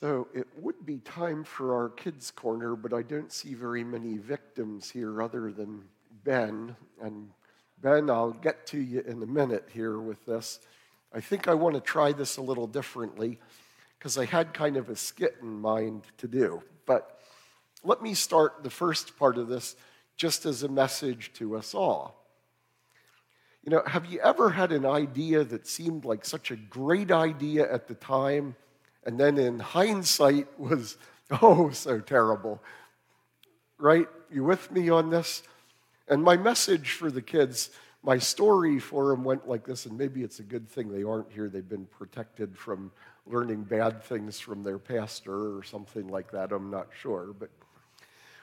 So it would be time for our kids' corner, but I don't see very many victims here other than Ben. And Ben, I'll get to you in a minute here with this. I think I want to try this a little differently because I had kind of a skit in mind to do. But let me start the first part of this just as a message to us all. You know, have you ever had an idea that seemed like such a great idea at the time? And then in hindsight was, oh, so terrible. Right? You with me on this? And my message for the kids, my story for them went like this, and maybe it's a good thing they aren't here. They've been protected from learning bad things from their pastor or something like that. I'm not sure. But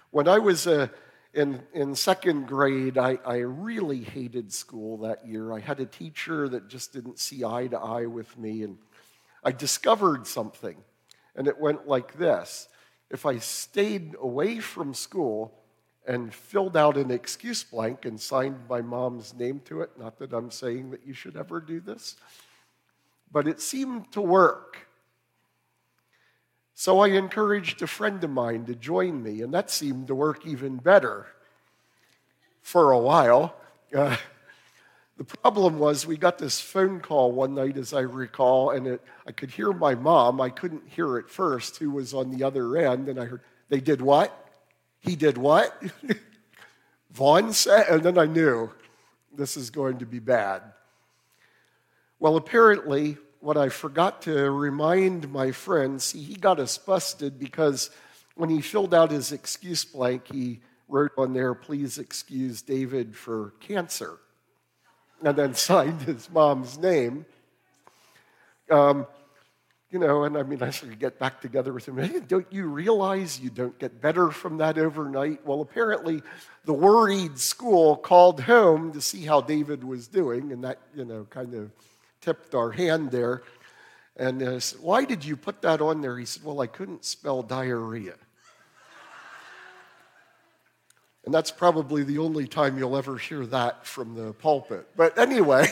when I was uh, in, in second grade, I, I really hated school that year. I had a teacher that just didn't see eye to eye with me. And I discovered something, and it went like this If I stayed away from school and filled out an excuse blank and signed my mom's name to it, not that I'm saying that you should ever do this, but it seemed to work. So I encouraged a friend of mine to join me, and that seemed to work even better for a while. Uh, the problem was we got this phone call one night, as I recall, and it, I could hear my mom. I couldn't hear it first, who was on the other end, and I heard, they did what? He did what? Vaughn said, and then I knew this is going to be bad. Well, apparently, what I forgot to remind my friend, see, he got us busted because when he filled out his excuse blank, he wrote on there, please excuse David for cancer and then signed his mom's name. Um, you know, and I mean, I of get back together with him. Hey, don't you realize you don't get better from that overnight? Well, apparently, the worried school called home to see how David was doing, and that, you know, kind of tipped our hand there. And uh, said, Why did you put that on there? He said, Well, I couldn't spell diarrhea. And that's probably the only time you'll ever hear that from the pulpit. But anyway,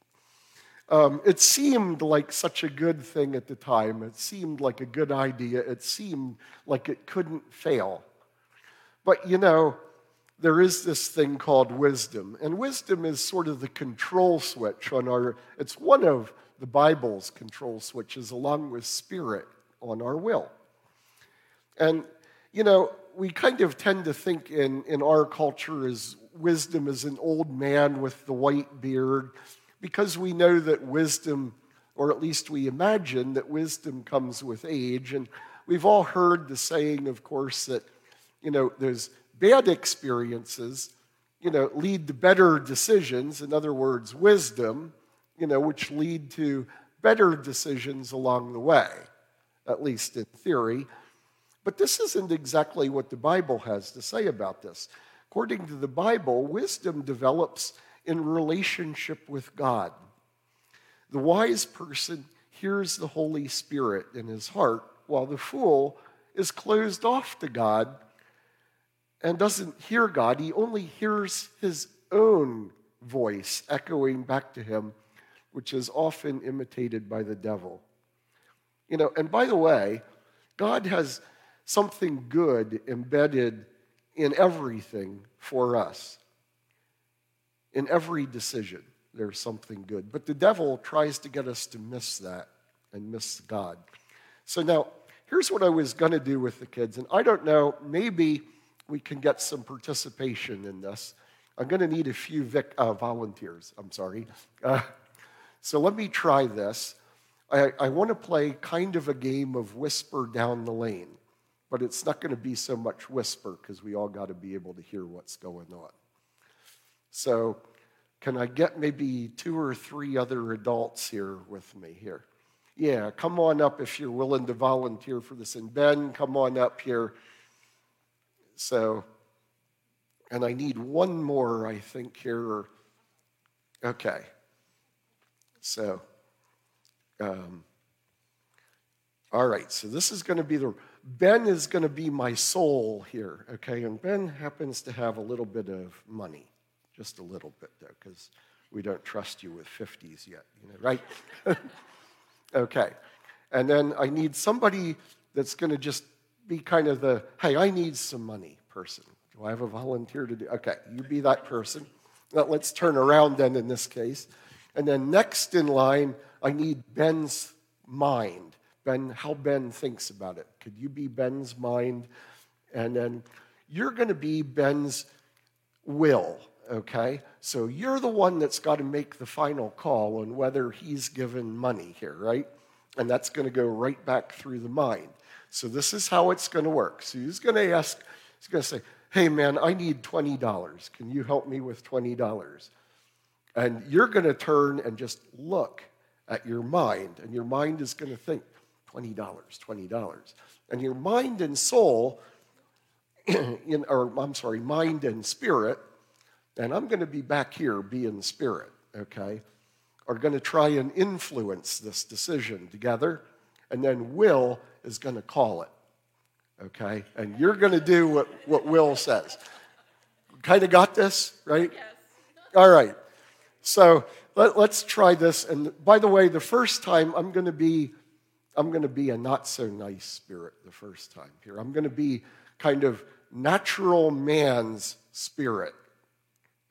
um, it seemed like such a good thing at the time. It seemed like a good idea. It seemed like it couldn't fail. But you know, there is this thing called wisdom. And wisdom is sort of the control switch on our, it's one of the Bible's control switches, along with spirit on our will. And, you know, we kind of tend to think in, in our culture as wisdom as an old man with the white beard because we know that wisdom, or at least we imagine that wisdom comes with age. And we've all heard the saying, of course, that, you know, those bad experiences, you know, lead to better decisions. In other words, wisdom, you know, which lead to better decisions along the way, at least in theory. But this isn't exactly what the Bible has to say about this. According to the Bible, wisdom develops in relationship with God. The wise person hears the Holy Spirit in his heart, while the fool is closed off to God and doesn't hear God. He only hears his own voice echoing back to him, which is often imitated by the devil. You know, and by the way, God has something good embedded in everything for us. In every decision, there's something good. But the devil tries to get us to miss that and miss God. So now, here's what I was going to do with the kids. And I don't know, maybe we can get some participation in this. I'm going to need a few vic- uh, volunteers. I'm sorry. Uh, so let me try this. I, I want to play kind of a game of whisper down the lane but it's not going to be so much whisper because we all got to be able to hear what's going on. So, can I get maybe two or three other adults here with me here? Yeah, come on up if you're willing to volunteer for this. And Ben, come on up here. So, and I need one more, I think, here. Okay. So, um, all right, so this is going to be the Ben is going to be my soul here, okay? And Ben happens to have a little bit of money, just a little bit, though, because we don't trust you with 50s yet, you know, right? okay. And then I need somebody that's going to just be kind of the, hey, I need some money person. Do I have a volunteer to do? Okay, you be that person. Now, let's turn around then in this case. And then next in line, I need Ben's mind. Ben, how Ben thinks about it. Could you be Ben's mind? And then you're going to be Ben's will, okay? So you're the one that's got to make the final call on whether he's given money here, right? And that's going to go right back through the mind. So this is how it's going to work. So he's going to ask, he's going to say, hey man, I need $20. Can you help me with $20? And you're going to turn and just look at your mind, and your mind is going to think, $20, $20. And your mind and soul, in, or I'm sorry, mind and spirit, and I'm going to be back here being spirit, okay, are going to try and influence this decision together, and then will is going to call it, okay? And you're going to do what, what Will says. Kind of got this, right? Yes. All right. So let, us try this. And by the way, the first time I'm going to be, I'm going to be a not so nice spirit. The first time here, I'm going to be kind of natural man's spirit.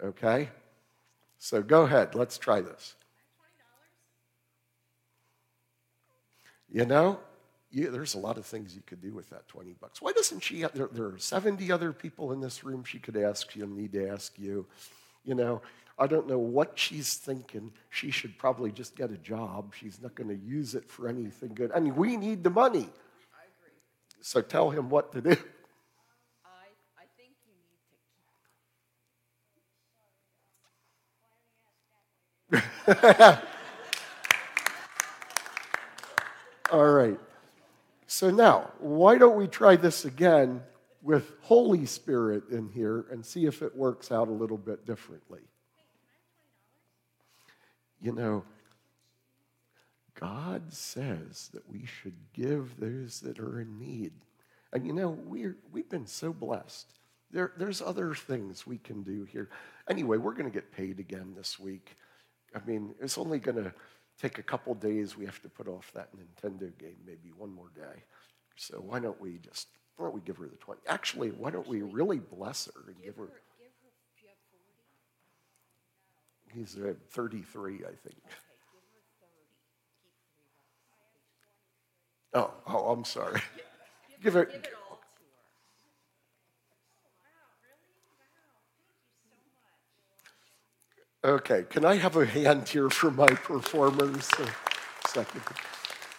Okay. So go ahead. Let's try this. You know, you, there's a lot of things you could do with that 20 bucks. Why doesn't she? There, there are 70 other people in this room she could ask. She'll need to ask you. You know, I don't know what she's thinking. She should probably just get a job. She's not going to use it for anything good. I mean, we need the money. I agree. So tell him what to do. I, I think you need to All right. So now, why don't we try this again with Holy Spirit in here and see if it works out a little bit differently? You know, God says that we should give those that are in need. And you know, we're, we've been so blessed. There, there's other things we can do here. Anyway, we're going to get paid again this week. I mean, it's only going to take a couple days. We have to put off that Nintendo game, maybe one more day. So why don't we just, why don't we give her the 20? Actually, why don't we really bless her and give her, give her, do you have 40? He's at 33, I think. Okay, give her 30. Keep three bucks. Oh, oh I'm sorry. Give, it- give it all. Okay, can I have a hand here for my performers? Second.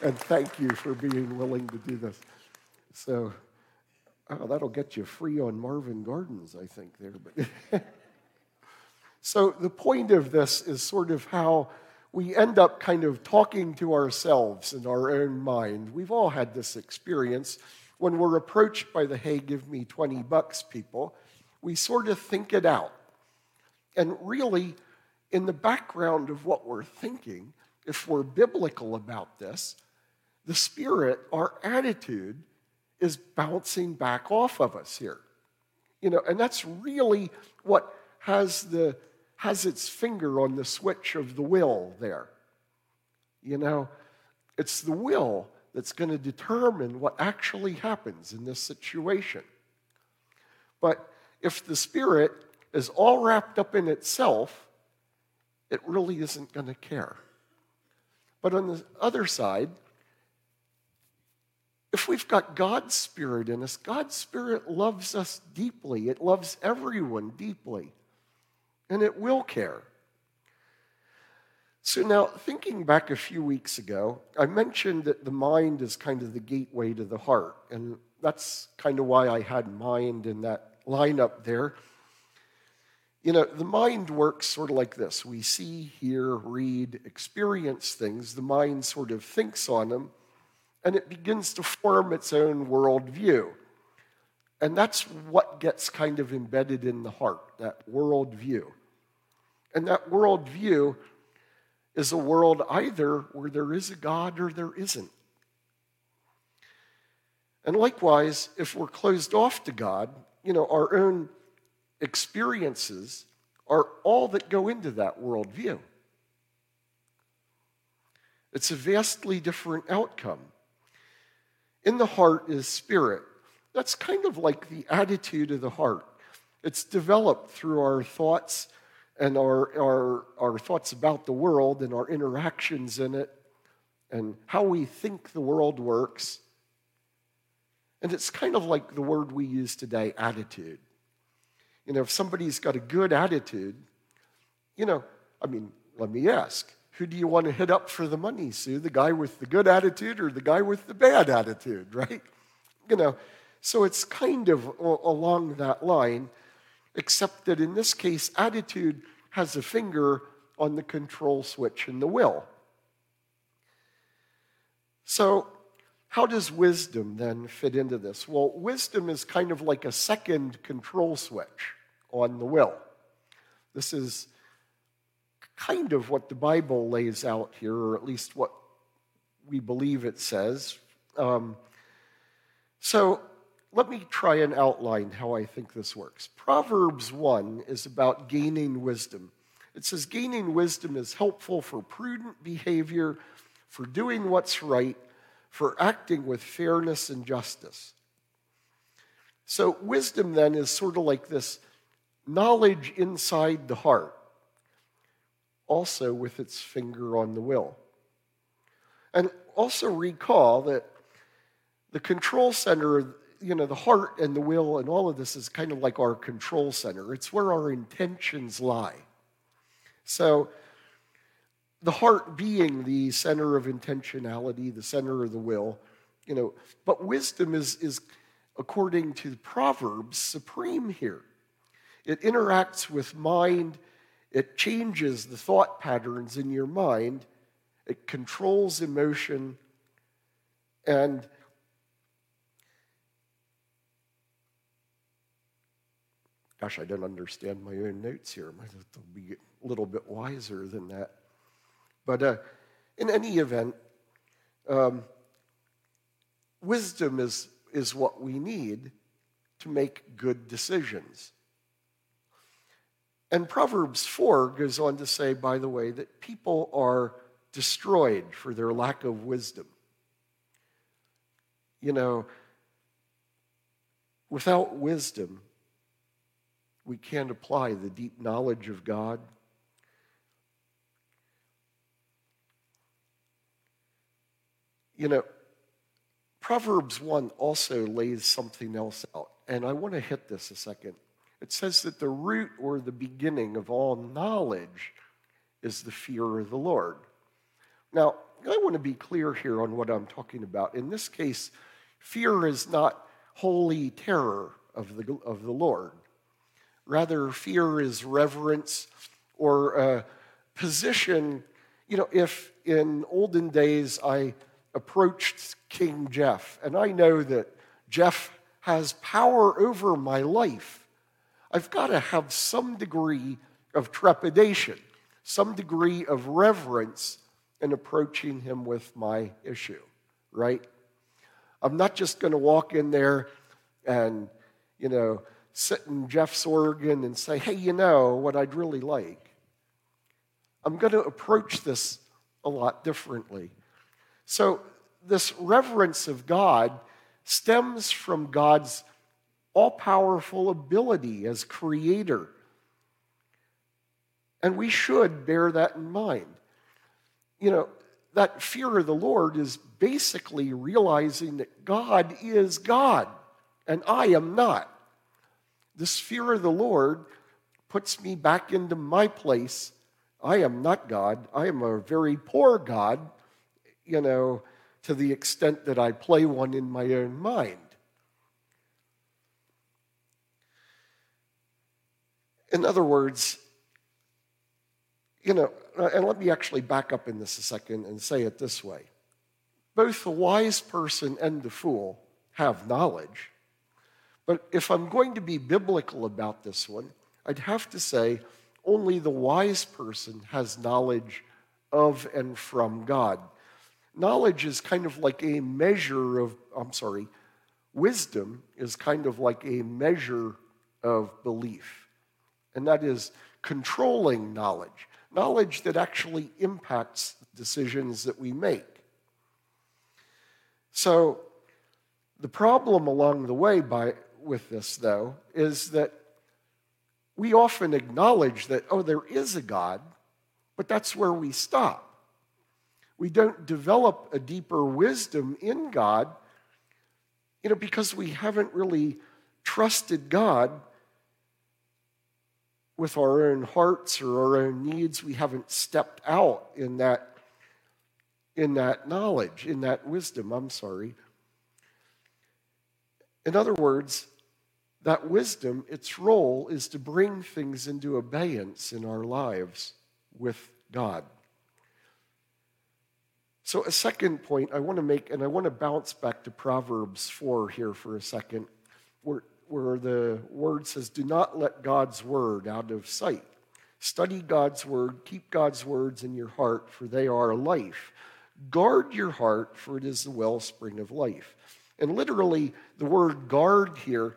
And thank you for being willing to do this. So, oh, that'll get you free on Marvin Gardens, I think, there. But so, the point of this is sort of how we end up kind of talking to ourselves in our own mind. We've all had this experience when we're approached by the hey, give me 20 bucks people. We sort of think it out. And really, in the background of what we're thinking, if we're biblical about this, the Spirit, our attitude, is bouncing back off of us here. You know, and that's really what has the has its finger on the switch of the will there. You know, it's the will that's going to determine what actually happens in this situation. But if the Spirit is all wrapped up in itself, it really isn't going to care. But on the other side, if we've got God's Spirit in us, God's Spirit loves us deeply. It loves everyone deeply. And it will care. So, now thinking back a few weeks ago, I mentioned that the mind is kind of the gateway to the heart. And that's kind of why I had mind in that lineup there. You know, the mind works sort of like this we see, hear, read, experience things. The mind sort of thinks on them and it begins to form its own worldview. And that's what gets kind of embedded in the heart, that worldview. And that worldview is a world either where there is a God or there isn't. And likewise, if we're closed off to God, you know, our own experiences are all that go into that worldview. It's a vastly different outcome. In the heart is spirit. That's kind of like the attitude of the heart. It's developed through our thoughts and our, our, our thoughts about the world and our interactions in it and how we think the world works. And it's kind of like the word we use today attitude. You know, if somebody's got a good attitude, you know, I mean, let me ask who do you want to hit up for the money, Sue? The guy with the good attitude or the guy with the bad attitude, right? You know, so it's kind of along that line, except that in this case, attitude has a finger on the control switch in the will. So, how does wisdom then fit into this? Well, wisdom is kind of like a second control switch on the will. This is kind of what the Bible lays out here, or at least what we believe it says. Um, so let me try and outline how I think this works. Proverbs 1 is about gaining wisdom. It says, gaining wisdom is helpful for prudent behavior, for doing what's right, for acting with fairness and justice. So, wisdom then is sort of like this knowledge inside the heart also with its finger on the will. And also recall that the control center, you know, the heart and the will and all of this is kind of like our control center. It's where our intentions lie. So, the heart being the center of intentionality, the center of the will, you know, but wisdom is, is according to the Proverbs, supreme here. It interacts with mind it changes the thought patterns in your mind, it controls emotion, and gosh, I don't understand my own notes here. I might have to be a little bit wiser than that. But uh, in any event, um, wisdom is, is what we need to make good decisions. And Proverbs 4 goes on to say, by the way, that people are destroyed for their lack of wisdom. You know, without wisdom, we can't apply the deep knowledge of God. You know, Proverbs 1 also lays something else out, and I want to hit this a second. It says that the root or the beginning of all knowledge is the fear of the Lord. Now, I want to be clear here on what I'm talking about. In this case, fear is not holy terror of the, of the Lord. Rather, fear is reverence or position. You know, if in olden days I approached King Jeff and I know that Jeff has power over my life, I've got to have some degree of trepidation, some degree of reverence in approaching him with my issue, right? I'm not just going to walk in there and, you know, sit in Jeff's organ and say, hey, you know what I'd really like. I'm going to approach this a lot differently. So, this reverence of God stems from God's all powerful ability as creator. And we should bear that in mind. You know, that fear of the Lord is basically realizing that God is God and I am not. This fear of the Lord puts me back into my place. I am not God. I am a very poor God, you know, to the extent that I play one in my own mind. In other words, you know, and let me actually back up in this a second and say it this way both the wise person and the fool have knowledge. But if I'm going to be biblical about this one, I'd have to say only the wise person has knowledge of and from God. Knowledge is kind of like a measure of, I'm sorry, wisdom is kind of like a measure of belief and that is controlling knowledge, knowledge that actually impacts decisions that we make. So, the problem along the way by, with this, though, is that we often acknowledge that, oh, there is a God, but that's where we stop. We don't develop a deeper wisdom in God, you know, because we haven't really trusted God with our own hearts or our own needs. We haven't stepped out in that, in that knowledge, in that wisdom. I'm sorry. In other words, that wisdom, its role is to bring things into abeyance in our lives with God. So, a second point I want to make, and I want to bounce back to Proverbs 4 here for a second, where, where the word says, Do not let God's word out of sight. Study God's word, keep God's words in your heart, for they are life. Guard your heart, for it is the wellspring of life. And literally, the word guard here,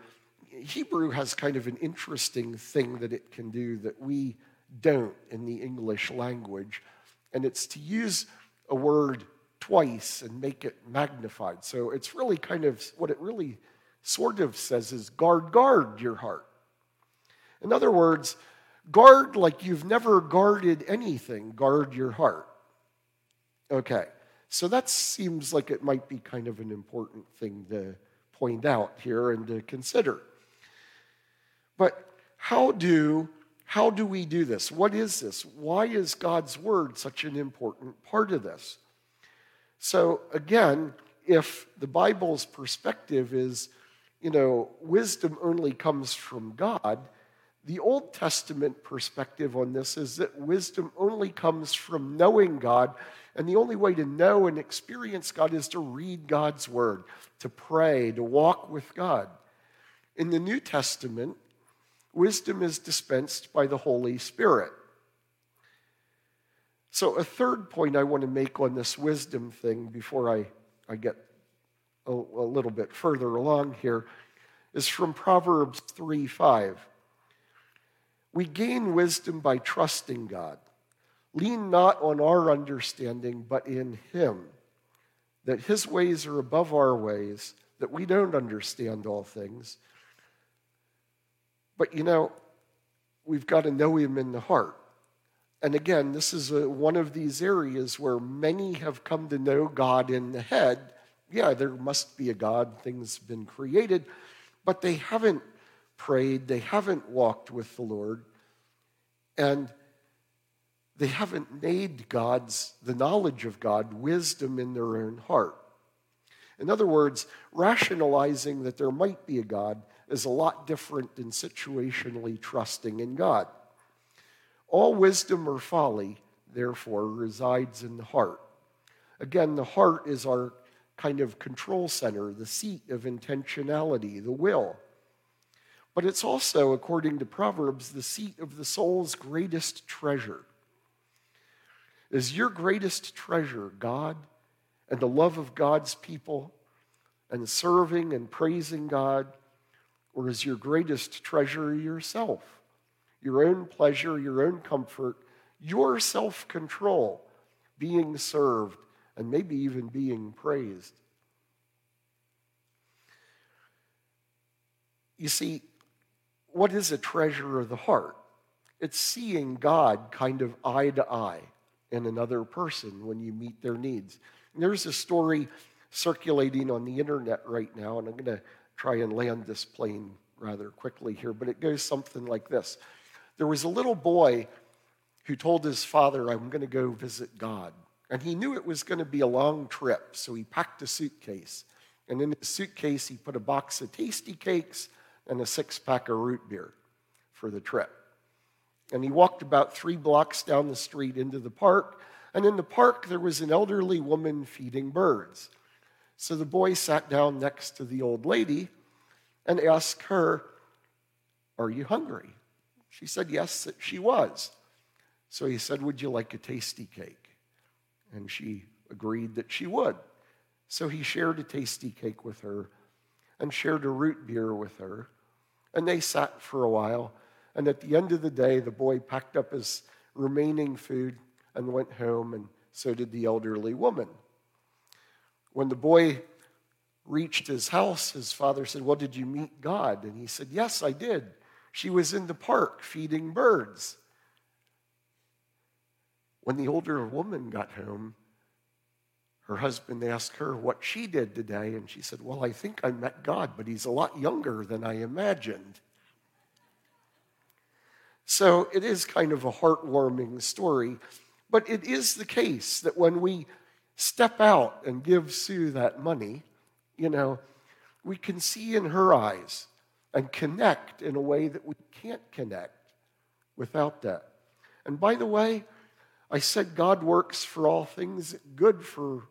Hebrew has kind of an interesting thing that it can do that we don't in the English language. And it's to use a word twice and make it magnified. So it's really kind of what it really sort of says is guard, guard your heart. In other words, guard like you've never guarded anything, guard your heart. Okay, so that seems like it might be kind of an important thing to point out here and to consider. But how do how do we do this? What is this? Why is God's word such an important part of this? So, again, if the Bible's perspective is, you know, wisdom only comes from God, the Old Testament perspective on this is that wisdom only comes from knowing God. And the only way to know and experience God is to read God's word, to pray, to walk with God. In the New Testament, wisdom is dispensed by the Holy Spirit. So, a third point I want to make on this wisdom thing before I, I get a, a little bit further along here is from Proverbs 3 5. We gain wisdom by trusting God. Lean not on our understanding, but in Him, that His ways are above our ways, that we don't understand all things but you know, we've got to know him in the heart. And again, this is a, one of these areas where many have come to know God in the head. Yeah, there must be a God, things have been created, but they haven't prayed, they haven't walked with the Lord, and they haven't made God's, the knowledge of God, wisdom in their own heart. In other words, rationalizing that there might be a God is a lot different than situationally trusting in God. All wisdom or folly, therefore, resides in the heart. Again, the heart is our kind of control center, the seat of intentionality, the will. But it's also, according to Proverbs, the seat of the soul's greatest treasure. Is your greatest treasure God and the love of God's people and serving and praising God? Or is your greatest treasure yourself? Your own pleasure, your own comfort, your self control, being served, and maybe even being praised. You see, what is a treasure of the heart? It's seeing God kind of eye to eye in another person when you meet their needs. And there's a story circulating on the internet right now, and I'm going to try and land this plane rather quickly here, but it goes something like this There was a little boy who told his father, I'm going to go visit God. And he knew it was going to be a long trip, so he packed a suitcase. And in his suitcase, he put a box of tasty cakes and a six pack of root beer for the trip. And he walked about three blocks down the street into the park. And in the park, there was an elderly woman feeding birds. So the boy sat down next to the old lady and asked her, Are you hungry? She said, Yes, she was. So he said, Would you like a tasty cake? And she agreed that she would. So he shared a tasty cake with her and shared a root beer with her. And they sat for a while. And at the end of the day, the boy packed up his remaining food and went home and So did the elderly woman. When the boy reached his house, his father said, Well, did you meet God? And he said, Yes, I did. She was in the park feeding birds. When the older woman got home, her husband asked her what she did today, and she said, Well, I think I met God, but he's a lot younger than I imagined. So it is kind of a heartwarming story, but it is the case that when we step out and give Sue that money, you know, we can see in her eyes and connect in a way that we can't connect without that. And by the way, I said God works for all things good for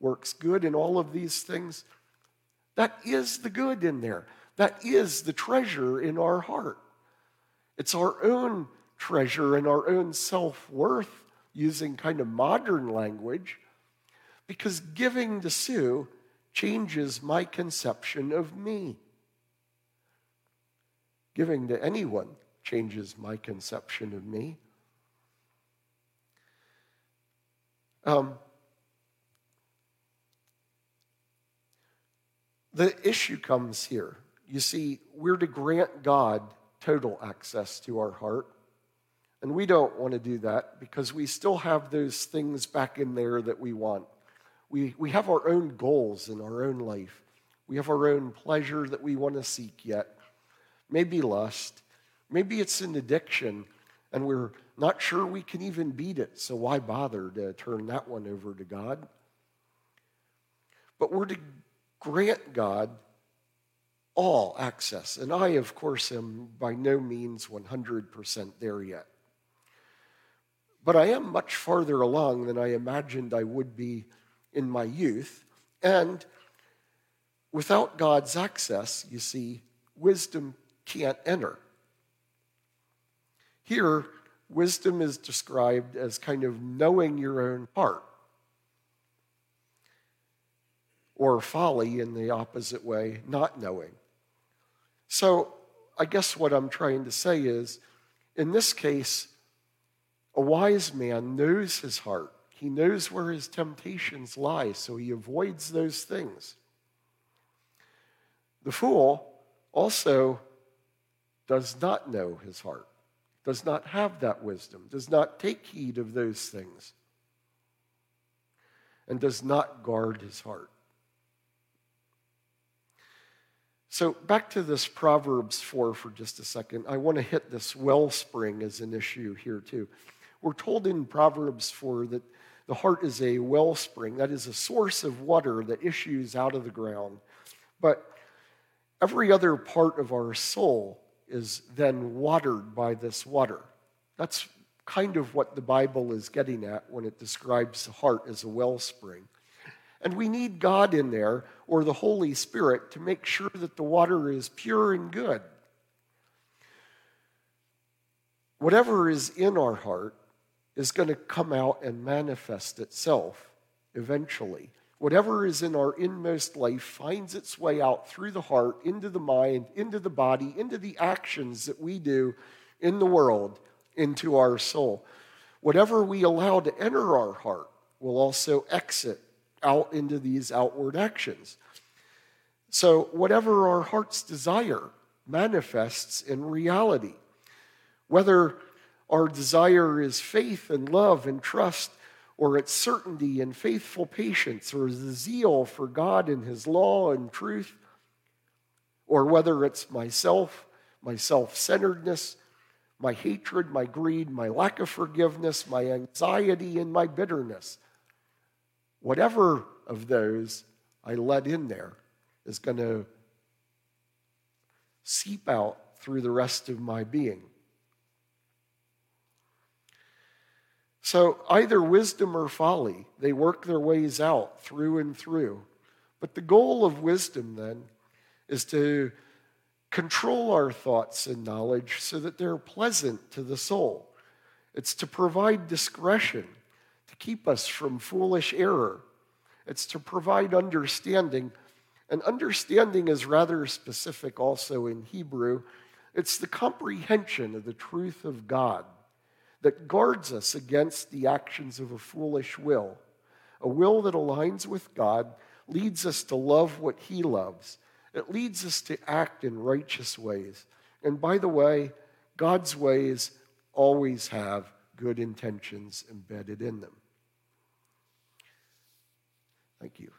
works good in all of these things. That is the good in there. That is the treasure in our heart. It's our own treasure and our own self worth, using kind of modern language, because giving to Sue changes my conception of me. Giving to anyone changes my conception of me. Um, the issue comes here. You see, we're to grant God total access to our heart. And we don't want to do that because we still have those things back in there that we want. We, we have our own goals in our own life. We have our own pleasure that we want to seek yet. Maybe lust. Maybe it's an addiction and we're not sure we can even beat it. So why bother to turn that one over to God? But we're to grant God all access. And I, of course, am by no means 100% there yet. But I am much farther along than I imagined I would be in my youth. And without God's access, you see, wisdom can't enter. Here, wisdom is described as kind of knowing your own heart, or folly in the opposite way, not knowing. So, I guess what I'm trying to say is in this case, a wise man knows his heart. He knows where his temptations lie, so he avoids those things. The fool also does not know his heart, does not have that wisdom, does not take heed of those things, and does not guard his heart. So, back to this Proverbs 4 for just a second. I want to hit this wellspring as an issue here, too. We're told in Proverbs 4 that the heart is a wellspring, that is a source of water that issues out of the ground. But every other part of our soul is then watered by this water. That's kind of what the Bible is getting at when it describes the heart as a wellspring. And we need God in there or the Holy Spirit to make sure that the water is pure and good. Whatever is in our heart is going to come out and manifest itself eventually. Whatever is in our inmost life finds its way out through the heart, into the mind, into the body, into the actions that we do in the world, into our soul. Whatever we allow to enter our heart will also exit out into these outward actions. So, whatever our heart's desire manifests in reality. Whether our desire is faith and love and trust, or it's certainty and faithful patience, or the zeal for God and His law and truth, or whether it's myself, my self centeredness, my hatred, my greed, my lack of forgiveness, my anxiety, and my bitterness. Whatever of those I let in there is going to seep out through the rest of my being. So either wisdom or folly, they work their ways out through and through. But the goal of wisdom then is to control our thoughts and knowledge so that they're pleasant to the soul. It's to provide discretion, to keep us from foolish error. It's to provide understanding. And understanding is rather specific also in Hebrew. It's the comprehension of the truth of God that guards us against the actions of a foolish will. A will that aligns with God leads us to love what He loves. It leads us to act in righteous ways. And by the way, God's ways always have good intentions embedded in them. Thank you.